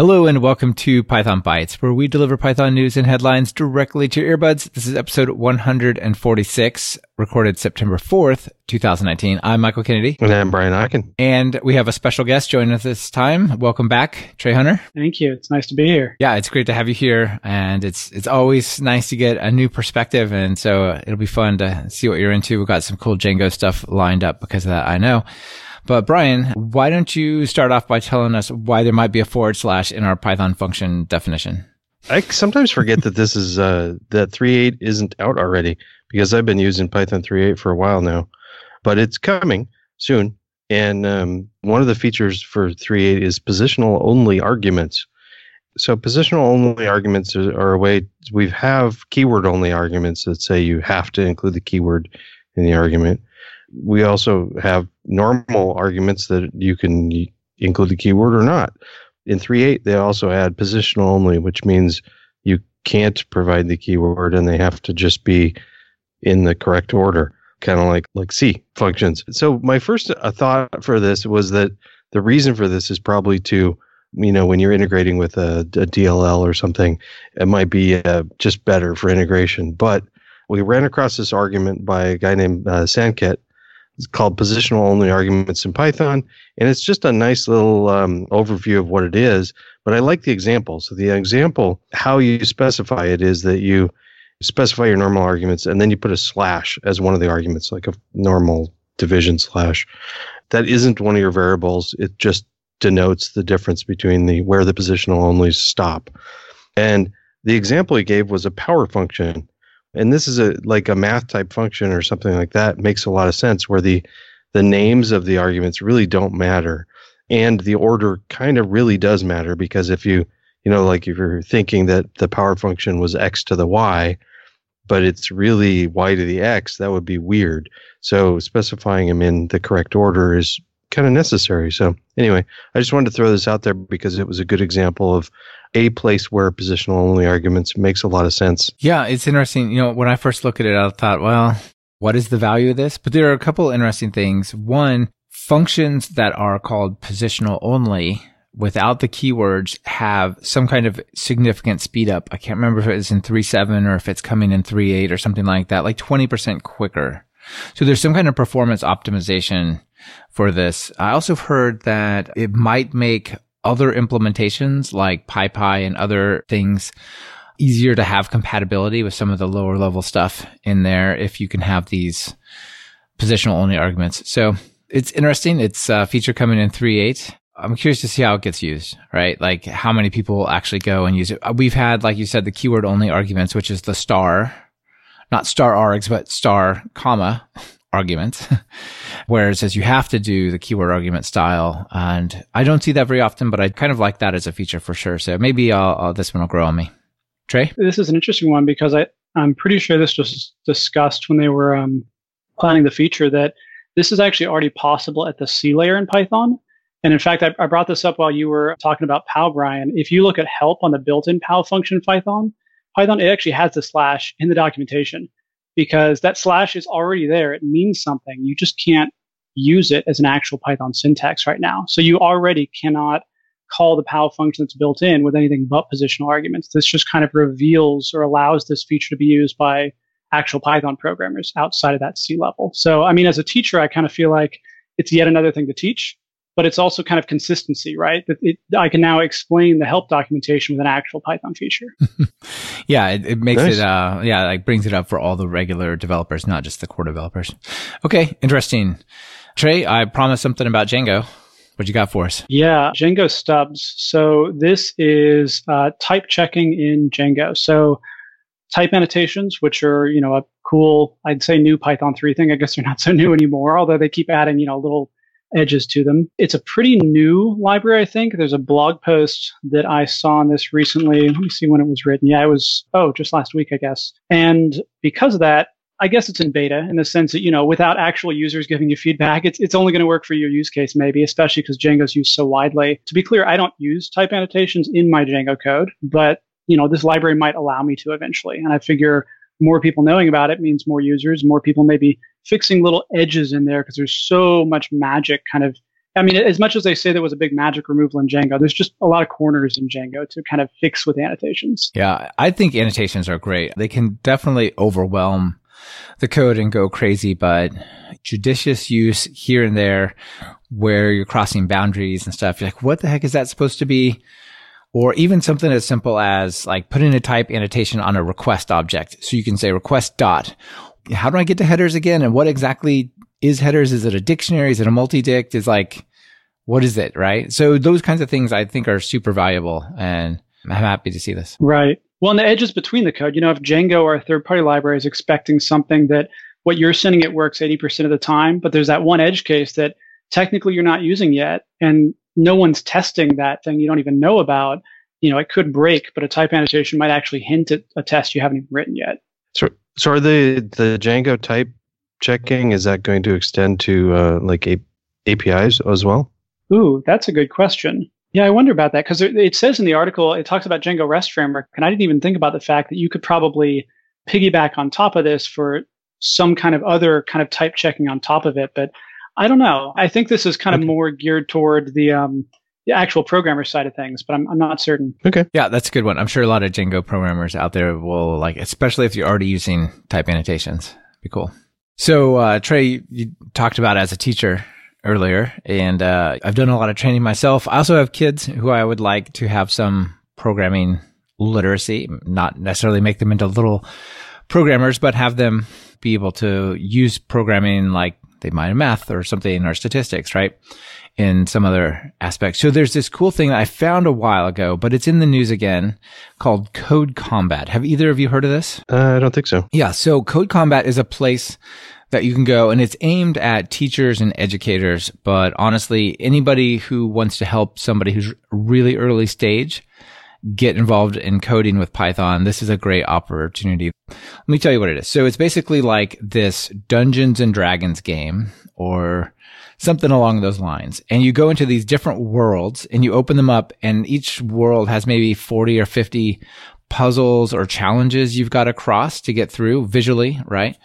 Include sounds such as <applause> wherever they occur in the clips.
Hello and welcome to Python Bytes, where we deliver Python news and headlines directly to your earbuds. This is episode 146, recorded September 4th, 2019. I'm Michael Kennedy. And I'm Brian Okken. And we have a special guest joining us this time. Welcome back, Trey Hunner. Thank you. It's nice to be here. Yeah, it's great to have you here. And it's, it's always nice to get a new perspective. And so it'll be fun to see what you're into. We've got some cool Django stuff lined up because of that, I know. But Brian, why don't you start off by telling us why there might be a forward slash in our Python function definition? I sometimes forget that this is uh, that 3.8 isn't out already because I've been using Python 3.8 for a while now, but it's coming soon. And um, one of the features for 3.8 is positional only arguments. So positional only arguments are, are a way we have keyword only arguments that say you have to include the keyword in the argument we also have normal arguments that you can include the keyword or not. In 3.8, they also add positional only, which means you can't provide the keyword and they have to just be in the correct order, kind of like, like C functions. So my first uh, thought for this was that the reason for this is probably to, you know, when you're integrating with a, a DLL or something, it might be uh, just better for integration. But we ran across this argument by a guy named uh, Sanket, it's called Positional Only Arguments in Python, and it's just a nice little um, overview of what it is. But I like the example. So the example, how you specify it, is that you specify your normal arguments, and then you put a slash as one of the arguments, like a normal division slash. That isn't one of your variables. It just denotes the difference between the where the positional onlys stop. And the example he gave was a power function and this is a like a math type function or something like that makes a lot of sense where the the names of the arguments really don't matter. And the order kind of really does matter because if you you know like if you're thinking that the power function was x to the y but it's really y to the x that would be weird. So specifying them in the correct order is kind of necessary so anyway i just wanted to throw this out there because it was a good example of a place where positional only arguments makes a lot of sense. Yeah, it's interesting. You know, when I first looked at it, I thought, well, what is the value of this? But there are a couple interesting things. One, functions that are called positional only without the keywords have some kind of significant speed up. I can't remember if it's in 3.7 or if it's coming in 3.8 or something like that, like 20% quicker. So there's some kind of performance optimization for this. I also heard that it might make other implementations like PyPy and other things easier to have compatibility with some of the lower level stuff in there if you can have these positional only arguments. So it's interesting. It's a feature coming in 3.8. I'm curious to see how it gets used, right? Like how many people actually go and use it. Uh, we've had, like you said, the keyword only arguments, which is the star, not star args, but star comma argument. <laughs> Whereas as you have to do the keyword argument style. And I don't see that very often, but I kind of like that as a feature for sure. So maybe I'll, I'll, this one will grow on me. Trey? This is an interesting one because I, I'm pretty sure this was discussed when they were um, planning the feature that this is actually already possible at the C layer in Python. And in fact, I, I brought this up while you were talking about POW, Brian. If you look at help on the built-in POW function in Python, Python, it actually has the slash in the documentation because that slash is already there. It means something. You just can't use it as an actual Python syntax right now. So you already cannot call the POW function that's built in with anything but positional arguments. This just kind of reveals or allows this feature to be used by actual Python programmers outside of that C level. So, I mean, as a teacher, I kind of feel like it's yet another thing to teach but it's also kind of consistency, right? That it, I can now explain the help documentation with an actual Python feature. <laughs> yeah, it, it makes nice. it, uh, yeah, like brings it up for all the regular developers, not just the core developers. Okay, interesting. Trey, I promised something about Django. What you got for us? Yeah, Django stubs. So this is uh, type checking in Django. So type annotations, which are you know a cool, I'd say new Python three thing. I guess they're not so new anymore, although they keep adding you know little edges to them. It's a pretty new library, I think. There's a blog post that I saw on this recently. Let me see when it was written. Yeah, it was, oh, just last week, I guess. And because of that, I guess it's in beta in the sense that, you know, without actual users giving you feedback, it's, it's only going to work for your use case, maybe, especially because Django's used so widely. To be clear, I don't use type annotations in my Django code, but, you know, this library might allow me to eventually. And I figure more people knowing about it means more users, more people maybe fixing little edges in there because there's so much magic kind of I mean, as much as they say there was a big magic removal in Django, there's just a lot of corners in Django to kind of fix with annotations. Yeah, I think annotations are great. They can definitely overwhelm the code and go crazy, but judicious use here and there where you're crossing boundaries and stuff. You're like, what the heck is that supposed to be? Or even something as simple as like putting a type annotation on a request object. So you can say request dot. How do I get to headers again? And what exactly is headers? Is it a dictionary? Is it a multi-dict? Is like, what is it? Right. So those kinds of things I think are super valuable and I'm happy to see this. Right. Well, and the edges between the code, you know, if Django or a third party library is expecting something that what you're sending it works 80% of the time, but there's that one edge case that technically you're not using yet and no one's testing that thing you don't even know about, you know, it could break, but a type annotation might actually hint at a test you haven't even written yet. So, so are the the Django type checking is that going to extend to uh, like a- APIs as well? Ooh, that's a good question. Yeah, I wonder about that because it says in the article it talks about Django REST framework, and I didn't even think about the fact that you could probably piggyback on top of this for some kind of other kind of type checking on top of it. But I don't know. I think this is kind okay. of more geared toward the um, the actual programmer side of things, but I'm, I'm not certain. Okay. Yeah, that's a good one. I'm sure a lot of Django programmers out there will like, especially if you're already using type annotations. Be cool. So, uh, Trey, you talked about as a teacher earlier, and uh, I've done a lot of training myself. I also have kids who I would like to have some programming literacy, not necessarily make them into little programmers, but have them be able to use programming like they might in math or something or statistics, right? In some other aspects. So there's this cool thing that I found a while ago, but it's in the news again called Code Combat. Have either of you heard of this? Uh, I don't think so. Yeah. So Code Combat is a place that you can go and it's aimed at teachers and educators. But honestly, anybody who wants to help somebody who's really early stage get involved in coding with Python, this is a great opportunity. Let me tell you what it is. So it's basically like this Dungeons and Dragons game or something along those lines. And you go into these different worlds and you open them up and each world has maybe 40 or 50 puzzles or challenges you've got to cross to get through visually, right?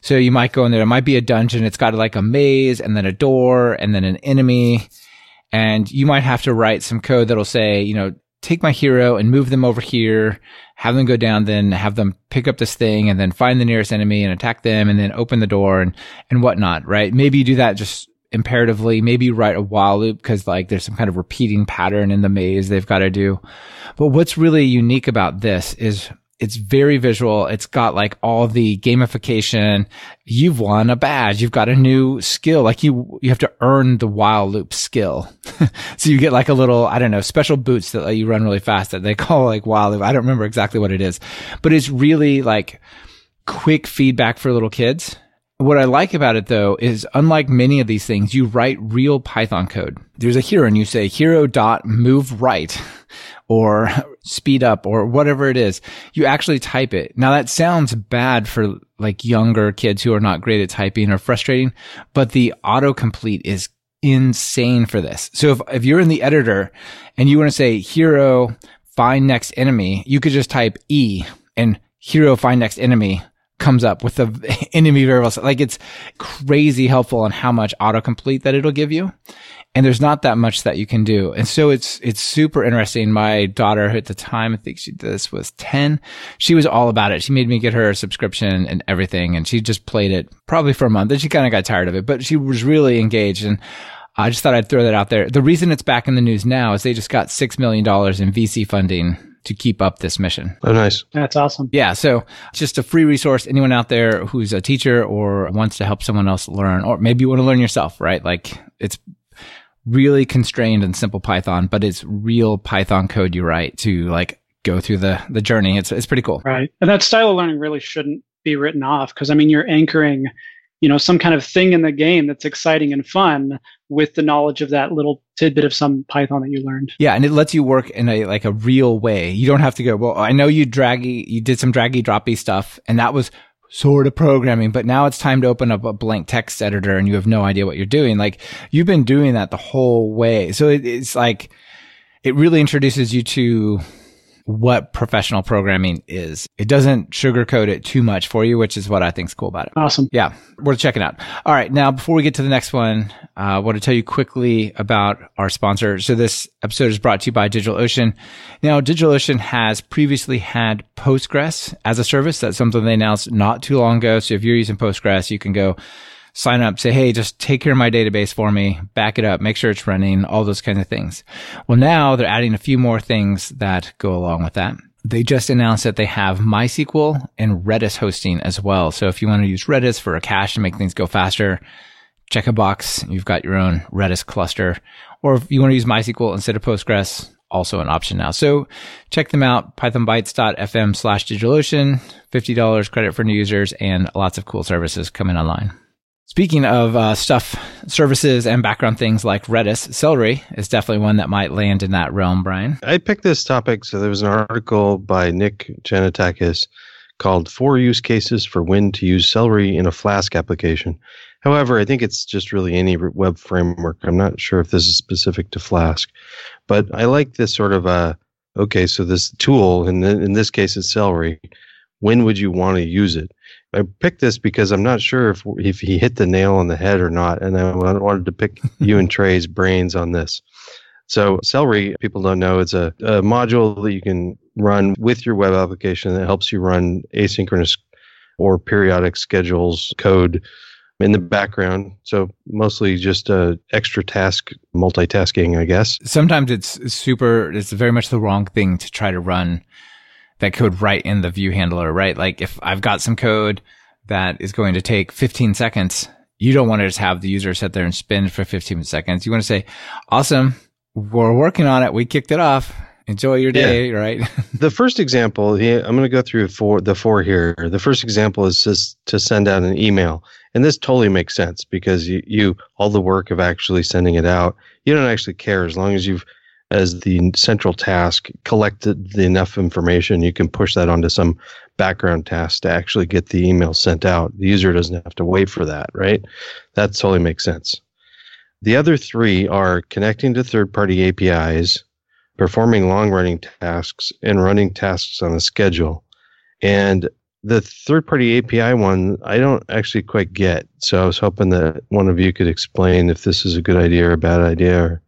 So you might go in there. It might be a dungeon. It's got like a maze and then a door and then an enemy. And you might have to write some code that'll say, you know, take my hero and move them over here, have them go down, then have them pick up this thing and then find the nearest enemy and attack them and then open the door and, and whatnot, right? Maybe you do that just imperatively. Maybe you write a while loop because like there's some kind of repeating pattern in the maze they've got to do. But what's really unique about this is it's very visual. It's got like all the gamification. You've won a badge. You've got a new skill. Like you, you have to earn the while loop skill. <laughs> so you get like a little, I don't know, special boots that let you run really fast that they call like while loop. I don't remember exactly what it is, but it's really like quick feedback for little kids. What I like about it though is unlike many of these things, you write real Python code. There's a hero and you say hero dot move right <laughs> or speed up or whatever it is. You actually type it. Now that sounds bad for like younger kids who are not great at typing or frustrating, but the autocomplete is insane for this. So if, if you're in the editor and you want to say hero find next enemy, you could just type E and hero find next enemy comes up with the <laughs> enemy variable. Like it's crazy helpful on how much autocomplete that it'll give you. And there's not that much that you can do. And so it's, it's super interesting. My daughter at the time, I think she, this was 10. She was all about it. She made me get her a subscription and everything. And she just played it probably for a month. Then she kind of got tired of it, but she was really engaged. And I just thought I'd throw that out there. The reason it's back in the news now is they just got $6 million in VC funding to keep up this mission. Oh, nice. That's awesome. Yeah. So just a free resource. Anyone out there who's a teacher or wants to help someone else learn, or maybe you want to learn yourself, right? Like it's really constrained and simple Python, but it's real Python code you write to like go through the, the journey. It's, it's pretty cool. Right. And that style of learning really shouldn't be written off because I mean, you're anchoring you know some kind of thing in the game that's exciting and fun with the knowledge of that little tidbit of some python that you learned yeah and it lets you work in a like a real way you don't have to go well i know you draggy you did some draggy droppy stuff and that was sort of programming but now it's time to open up a blank text editor and you have no idea what you're doing. Like you've been doing that the whole way. So it, it's like it really introduces you to what professional programming is. It doesn't sugarcoat it too much for you, which is what I think is cool about it. Awesome. Yeah, worth checking out. All right. Now, before we get to the next one, uh, I want to tell you quickly about our sponsor. So this episode is brought to you by DigitalOcean. Now, DigitalOcean has previously had Postgres as a service. That's something they announced not too long ago. So if you're using Postgres, you can go sign up, say, Hey, just take care of my database for me, back it up, make sure it's running, all those kinds of things. Well, now they're adding a few more things that go along with that. They just announced that they have MySQL and Redis hosting as well. So if you want to use Redis for a cache to make things go faster, check a box. You've got your own Redis cluster. Or if you want to use MySQL instead of Postgres, also an option now. So check them out, pythonbytes.fm slash DigitalOcean, $50 credit for new users and lots of cool services coming online. Speaking of uh, stuff, services, and background things like Redis, Celery is definitely one that might land in that realm, Brian. I picked this topic. So there was an article by Nick Janetakis called Four Use Cases for When to Use Celery in a Flask Application. However, I think it's just really any web framework. I'm not sure if this is specific to Flask, but I like this sort of uh, okay, so this tool, in, the, in this case, it's Celery. When would you want to use it? I picked this because I'm not sure if if he hit the nail on the head or not, and I wanted to pick <laughs> you and Trey's brains on this. So Celery, people don't know, it's a, a module that you can run with your web application that helps you run asynchronous or periodic schedules code in the background. So mostly just uh, extra task multitasking, I guess. Sometimes it's super, it's very much the wrong thing to try to run that code right in the view handler, right? Like if I've got some code that is going to take 15 seconds, you don't want to just have the user sit there and spin for 15 seconds. You want to say, awesome. We're working on it. We kicked it off. Enjoy your day, yeah. right? <laughs> the first example, yeah, I'm going to go through four, the four here. The first example is just to send out an email. And this totally makes sense because you, you, all the work of actually sending it out, you don't actually care as long as you've as the central task, collected enough information, you can push that onto some background task to actually get the email sent out. The user doesn't have to wait for that, right? That totally makes sense. The other three are connecting to third party APIs, performing long running tasks, and running tasks on a schedule. And the third party API one, I don't actually quite get. So I was hoping that one of you could explain if this is a good idea or a bad idea or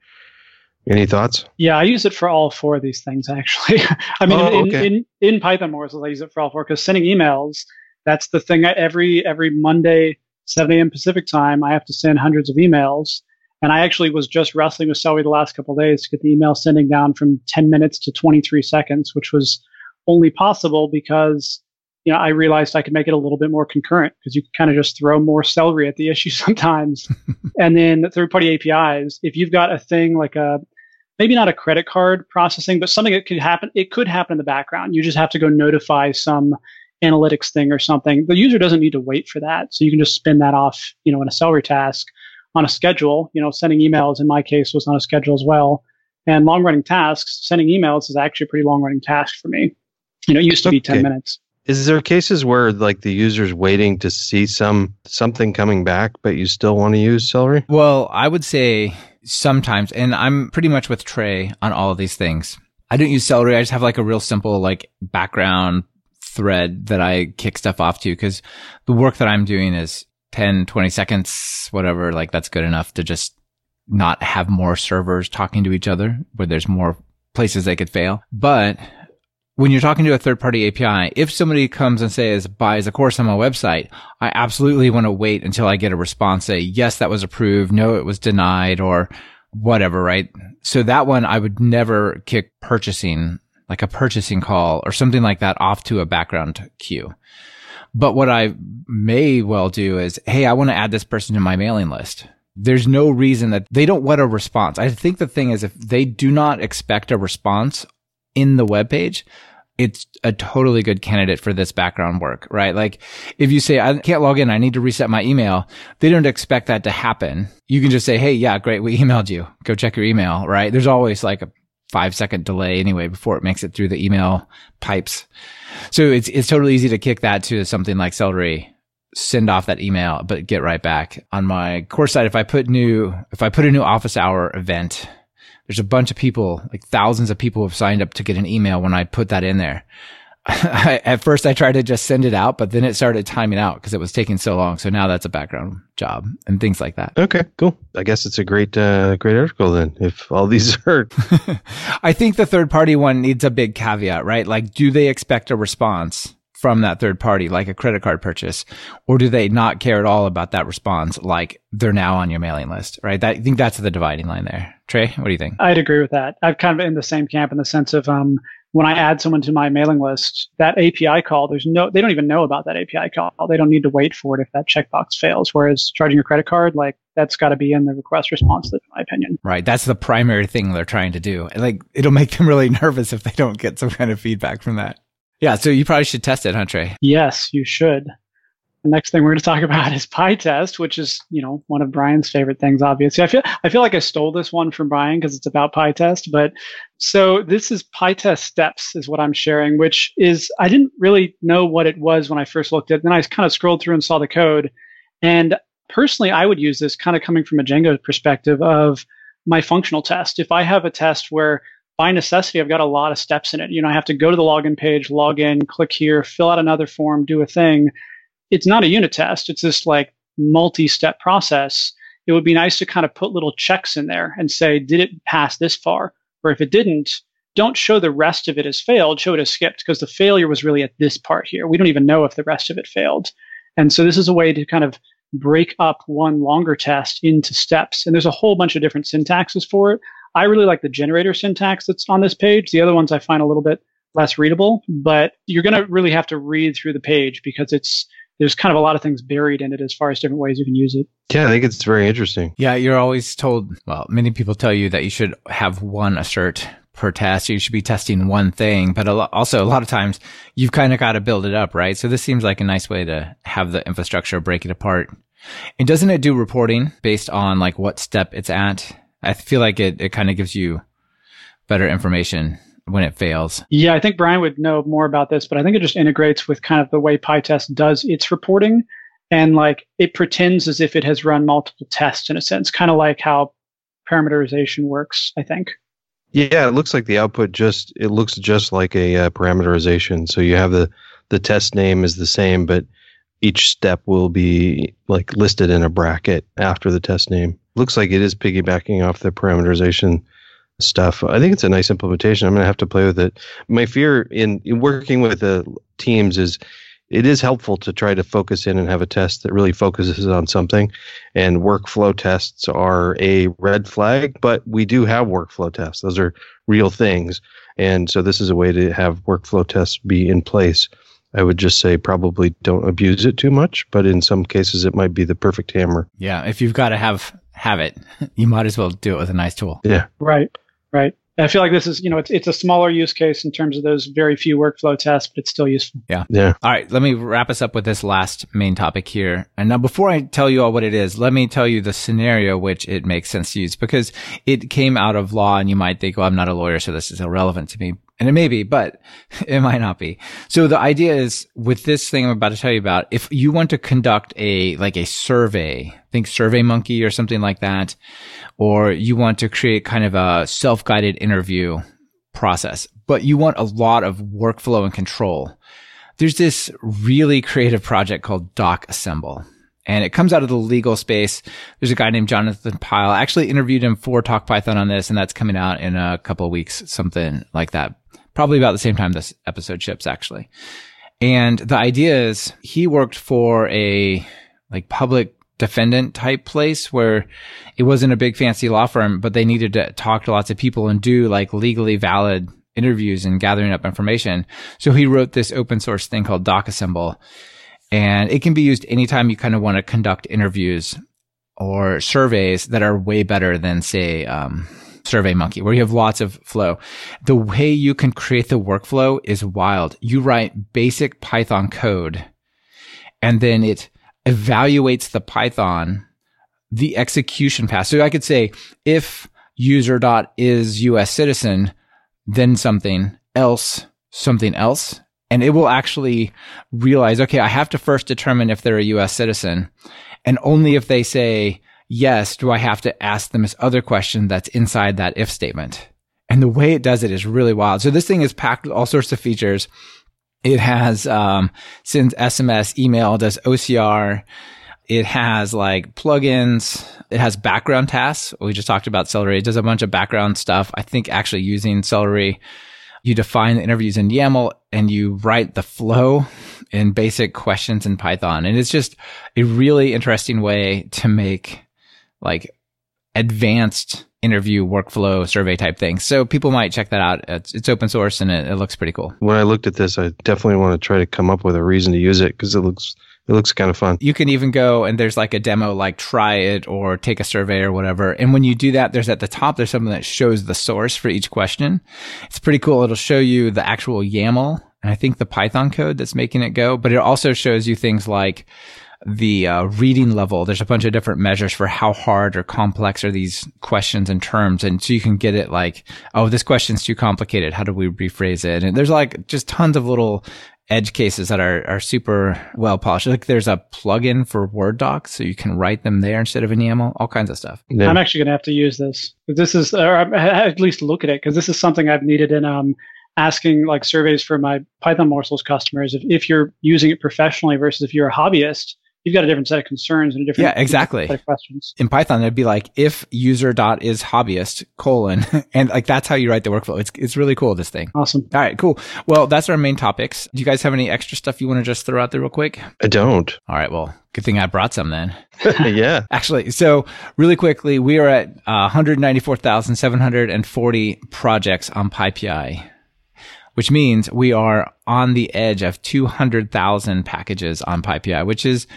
any thoughts? Yeah, I use it for all four of these things actually. <laughs> I mean, oh, in, okay. in, in, Python morsels, I use it for all four because sending emails, that's the thing. Every every Monday, 7 a.m. Pacific time, I have to send hundreds of emails. And I actually was just wrestling with Celery the last couple days to get the email sending down from 10 minutes to 23 seconds, which was only possible because you know, I realized I could make it a little bit more concurrent because you can kind of just throw more celery at the <laughs> issue sometimes. <laughs> and then third party APIs, if you've got a thing like a maybe not a credit card processing, but something that could happen. It could happen in the background. You just have to go notify some analytics thing or something. The user doesn't need to wait for that. So you can just spin that off, you know, in a Celery task on a schedule. You know, sending emails in my case was on a schedule as well. And long running tasks, sending emails is actually a pretty long running task for me. You know, it used to be 10 minutes. Is there cases where like the user's waiting to see some something coming back, but you still want to use Celery? Well, I would say sometimes, and I'm pretty much with Trey on all of these things. I don't use Celery. I just have like a real simple like background thread that I kick stuff off to because the work that I'm doing is 10, 20 seconds, whatever. Like that's good enough to just not have more servers talking to each other where there's more places they could fail. But when you're talking to a third party API, if somebody comes and says, buys a course on my website, I absolutely want to wait until I get a response say, yes, that was approved. No, it was denied or whatever, right? So that one, I would never kick purchasing, like a purchasing call or something like that off to a background queue. But what I may well do is, Hey, I want to add this person to my mailing list. There's no reason that they don't want a response. I think the thing is if they do not expect a response in the web page, it's a totally good candidate for this background work, right? Like if you say, I can't log in, I need to reset my email, they don't expect that to happen. You can just say, Hey, yeah, great. We emailed you. Go check your email, right? There's always like a five second delay anyway before it makes it through the email pipes. So it's, it's totally easy to kick that to something like Celery, send off that email, but get right back on my course site. If I put new, if I put a new office hour event there's a bunch of people, like thousands of people have signed up to get an email when I put that in there. <laughs> I, at first I tried to just send it out, but then it started timing out because it was taking so long. So now that's a background job and things like that. Okay, cool. I guess it's a great, uh, great article then. If all these <laughs> are, <laughs> I think the third party one needs a big caveat, right? Like, do they expect a response? From that third party, like a credit card purchase, or do they not care at all about that response, like they're now on your mailing list, right? That, I think that's the dividing line there. Trey, what do you think? I'd agree with that. I've kind of in the same camp in the sense of um, when I add someone to my mailing list, that API call, there's no, they don't even know about that API call. They don't need to wait for it if that checkbox fails. Whereas charging your credit card, like that's got to be in the request response, in my opinion. Right. That's the primary thing they're trying to do. Like it'll make them really <laughs> nervous if they don't get some kind of feedback from that. Yeah, so you probably should test it, huh, Trey? Yes, you should. The next thing we're going to talk <laughs> about is PyTest, which is you know one of Brian's favorite things. Obviously, I feel I feel like I stole this one from Brian because it's about PyTest. But so this is PyTest steps, is what I'm sharing, which is I didn't really know what it was when I first looked at it. Then I kind of scrolled through and saw the code, and personally, I would use this kind of coming from a Django perspective of my functional test. If I have a test where by necessity, I've got a lot of steps in it. You know, I have to go to the login page, log in, click here, fill out another form, do a thing. It's not a unit test. It's this like multi-step process. It would be nice to kind of put little checks in there and say, did it pass this far? Or if it didn't, don't show the rest of it as failed, show it as skipped because the failure was really at this part here. We don't even know if the rest of it failed. And so this is a way to kind of break up one longer test into steps. And there's a whole bunch of different syntaxes for it. I really like the generator syntax that's on this page. The other ones I find a little bit less readable, but you're going to really have to read through the page because it's there's kind of a lot of things buried in it as far as different ways you can use it. Yeah, I think it's very interesting. Yeah, you're always told, well, many people tell you that you should have one assert per test. You should be testing one thing, but a lo- also a lot of times you've kind of got to build it up, right? So this seems like a nice way to have the infrastructure break it apart. And doesn't it do reporting based on like what step it's at? I feel like it, it kind of gives you better information when it fails. Yeah, I think Brian would know more about this, but I think it just integrates with kind of the way PyTest does its reporting. And like it pretends as if it has run multiple tests in a sense, kind of like how parameterization works, I think. Yeah, it looks like the output just it looks just like a uh, parameterization. So you have the the test name is the same, but each step will be like listed in a bracket after the test name looks like it is piggybacking off the parameterization stuff. I think it's a nice implementation. I'm going to have to play with it. My fear in, in working with the teams is it is helpful to try to focus in and have a test that really focuses on something. And workflow tests are a red flag, but we do have workflow tests. Those are real things. And so this is a way to have workflow tests be in place. I would just say probably don't abuse it too much, but in some cases it might be the perfect hammer. Yeah, if you've got to have have it, <laughs> you might as well do it with a nice tool. Yeah. Right. Right. I feel like this is, you know, it's it's a smaller use case in terms of those very few workflow tests, but it's still useful. Yeah. Yeah. All right. Let me wrap us up with this last main topic here. And now before I tell you all what it is, let me tell you the scenario which it makes sense to use because it came out of law and you might think, well, I'm not a lawyer, so this is irrelevant to me. And it may be, but <laughs> it might not be. So the idea is with this thing I'm about to tell you about, if you want to conduct a, like a survey, think survey monkey or something like that, or you want to create kind of a self-guided interview process, but you want a lot of workflow and control. There's this really creative project called Doc Assemble and it comes out of the legal space. There's a guy named Jonathan Pyle. I actually interviewed him for Talk Python on this, and that's coming out in a couple weeks, something like that probably about the same time this episode ships, actually. And the idea is he worked for a like public defendant type place where it wasn't a big fancy law firm, but they needed to talk to lots of people and do like legally valid interviews and gathering up information. So he wrote this open source thing called DocAssemble and it can be used anytime you kind of want to conduct interviews or surveys that are way better than say, um, SurveyMonkey, where you have lots of flow. The way you can create the workflow is wild. You write basic Python code and then it evaluates the Python, the execution path. So I could say if user dot is US citizen, then something else, something else. And it will actually realize, okay, I have to first determine if they're a US citizen. And only if they say yes, do I have to ask them this other question that's inside that if statement? And the way it does it is really wild. So this thing is packed with all sorts of features. It has, um, sends SMS, email, does OCR. It has like plugins. It has background tasks. We just talked about Celery. It does a bunch of background stuff. I think actually using Celery, you define the interviews in YAML and you write the flow in basic questions in Python. And it's just a really interesting way to make like advanced interview workflow survey type things. So people might check that out. It's, it's open source and it, it, looks pretty cool. When I looked at this, I definitely want to try to come up with a reason to use it because it looks it looks kind of fun. You can even go and there's like a demo, like try it or take a survey or whatever. And when you do that, there's at the top, there's something that shows the source for each question. It's pretty cool. It'll show you the actual YAML and I think the Python code that's making it go, but it also shows you things like the uh, reading level. There's a bunch of different measures for how hard or complex are these questions and terms. And so you can get it like, oh, this question's too complicated. How do we rephrase it? And there's like just tons of little edge cases that are, are super well polished. Like there's a plugin for Word docs, so you can write them there instead of in YAML, all kinds of stuff. Yeah. I'm actually going to have to use this. This is, or at least look at it, because this is something I've needed in um, asking like surveys for my Python morsels customers. If, if you're using it professionally versus if you're a hobbyist, you've got a different set of concerns and a different yeah exactly. set of questions. In python it'd be like if user dot is hobbyist colon <laughs> and like that's how you write the workflow. It's, it's really cool this thing. Awesome. All right cool. Well that's our main topics. Do you guys have any extra stuff you want to just throw out there real quick? I don't. All right well good thing i brought some then. <laughs> <laughs> Yeah. Actually so really quickly we are at uh, 194740 projects on pypi which means we are on the edge of 200,000 packages on PyPI, which is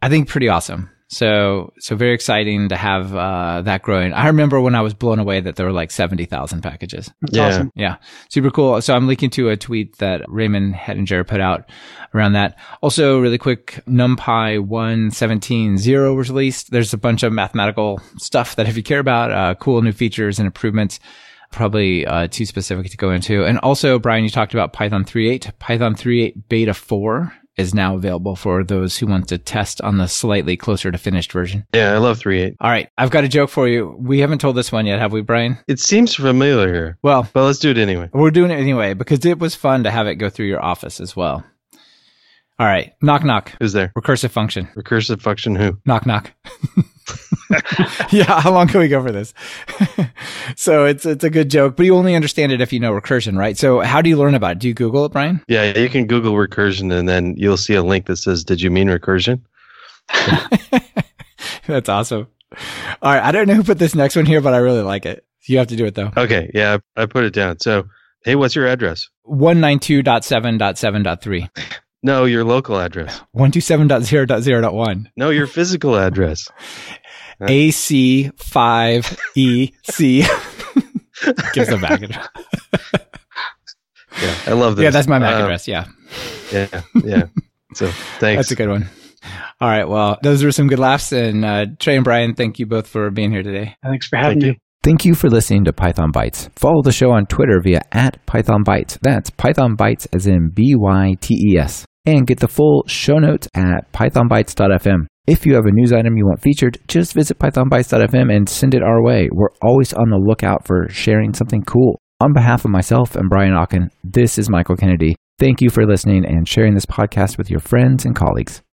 I think pretty awesome. So, so very exciting to have uh, that growing. I remember when I was blown away that there were like 70,000 packages. That's yeah. Awesome. Yeah. Super cool. So I'm linking to a tweet that Raymond Hettinger put out around that. Also, really quick, NumPy 1.17.0 was released. There's a bunch of mathematical stuff that if you care about, uh, cool new features and improvements, probably uh, too specific to go into. And also, Brian, you talked about Python 3.8. Python 3.8 beta 4 is now available for those who want to test on the slightly closer to finished version. Yeah, I love 3.8. All right, I've got a joke for you. We haven't told this one yet, have we, Brian? It seems familiar. Well, but let's do it anyway. We're doing it anyway because it was fun to have it go through your office as well. All right, knock knock. Who's there? Recursive function. Recursive function who? Knock knock. <laughs> <laughs> yeah, how long can we go for this? <laughs> so it's it's a good joke, but you only understand it if you know recursion, right? So how do you learn about it? Do you Google it, Brian? Yeah, you can Google recursion, and then you'll see a link that says, "Did you mean recursion?" <laughs> That's awesome. All right, I don't know who put this next one here, but I really like it. You have to do it though. Okay, yeah, I put it down. So, hey, what's your address? 192.7.7.3. No, your local address. <laughs> 127.0.0.1. No, your physical address. <laughs> AC5EC. <laughs> Gives a MAC address. yeah, I love this. Yeah, that's my MAC uh, address. Yeah. Yeah, yeah. So thanks. That's a good one. All right. Well, those were some good laughs. And uh, Trey and Brian, thank you both for being here today. Thanks for having thank me. You. Thank you for listening to Python Bytes. Follow the show on Twitter via at Python Bytes. That's Python Bytes as in B Y T E S and get the full show notes at pythonbytes.fm. If you have a news item you want featured, just visit pythonbytes.fm and send it our way. We're always on the lookout for sharing something cool. On behalf of myself and Brian Okken, this is Michael Kennedy. Thank you for listening and sharing this podcast with your friends and colleagues.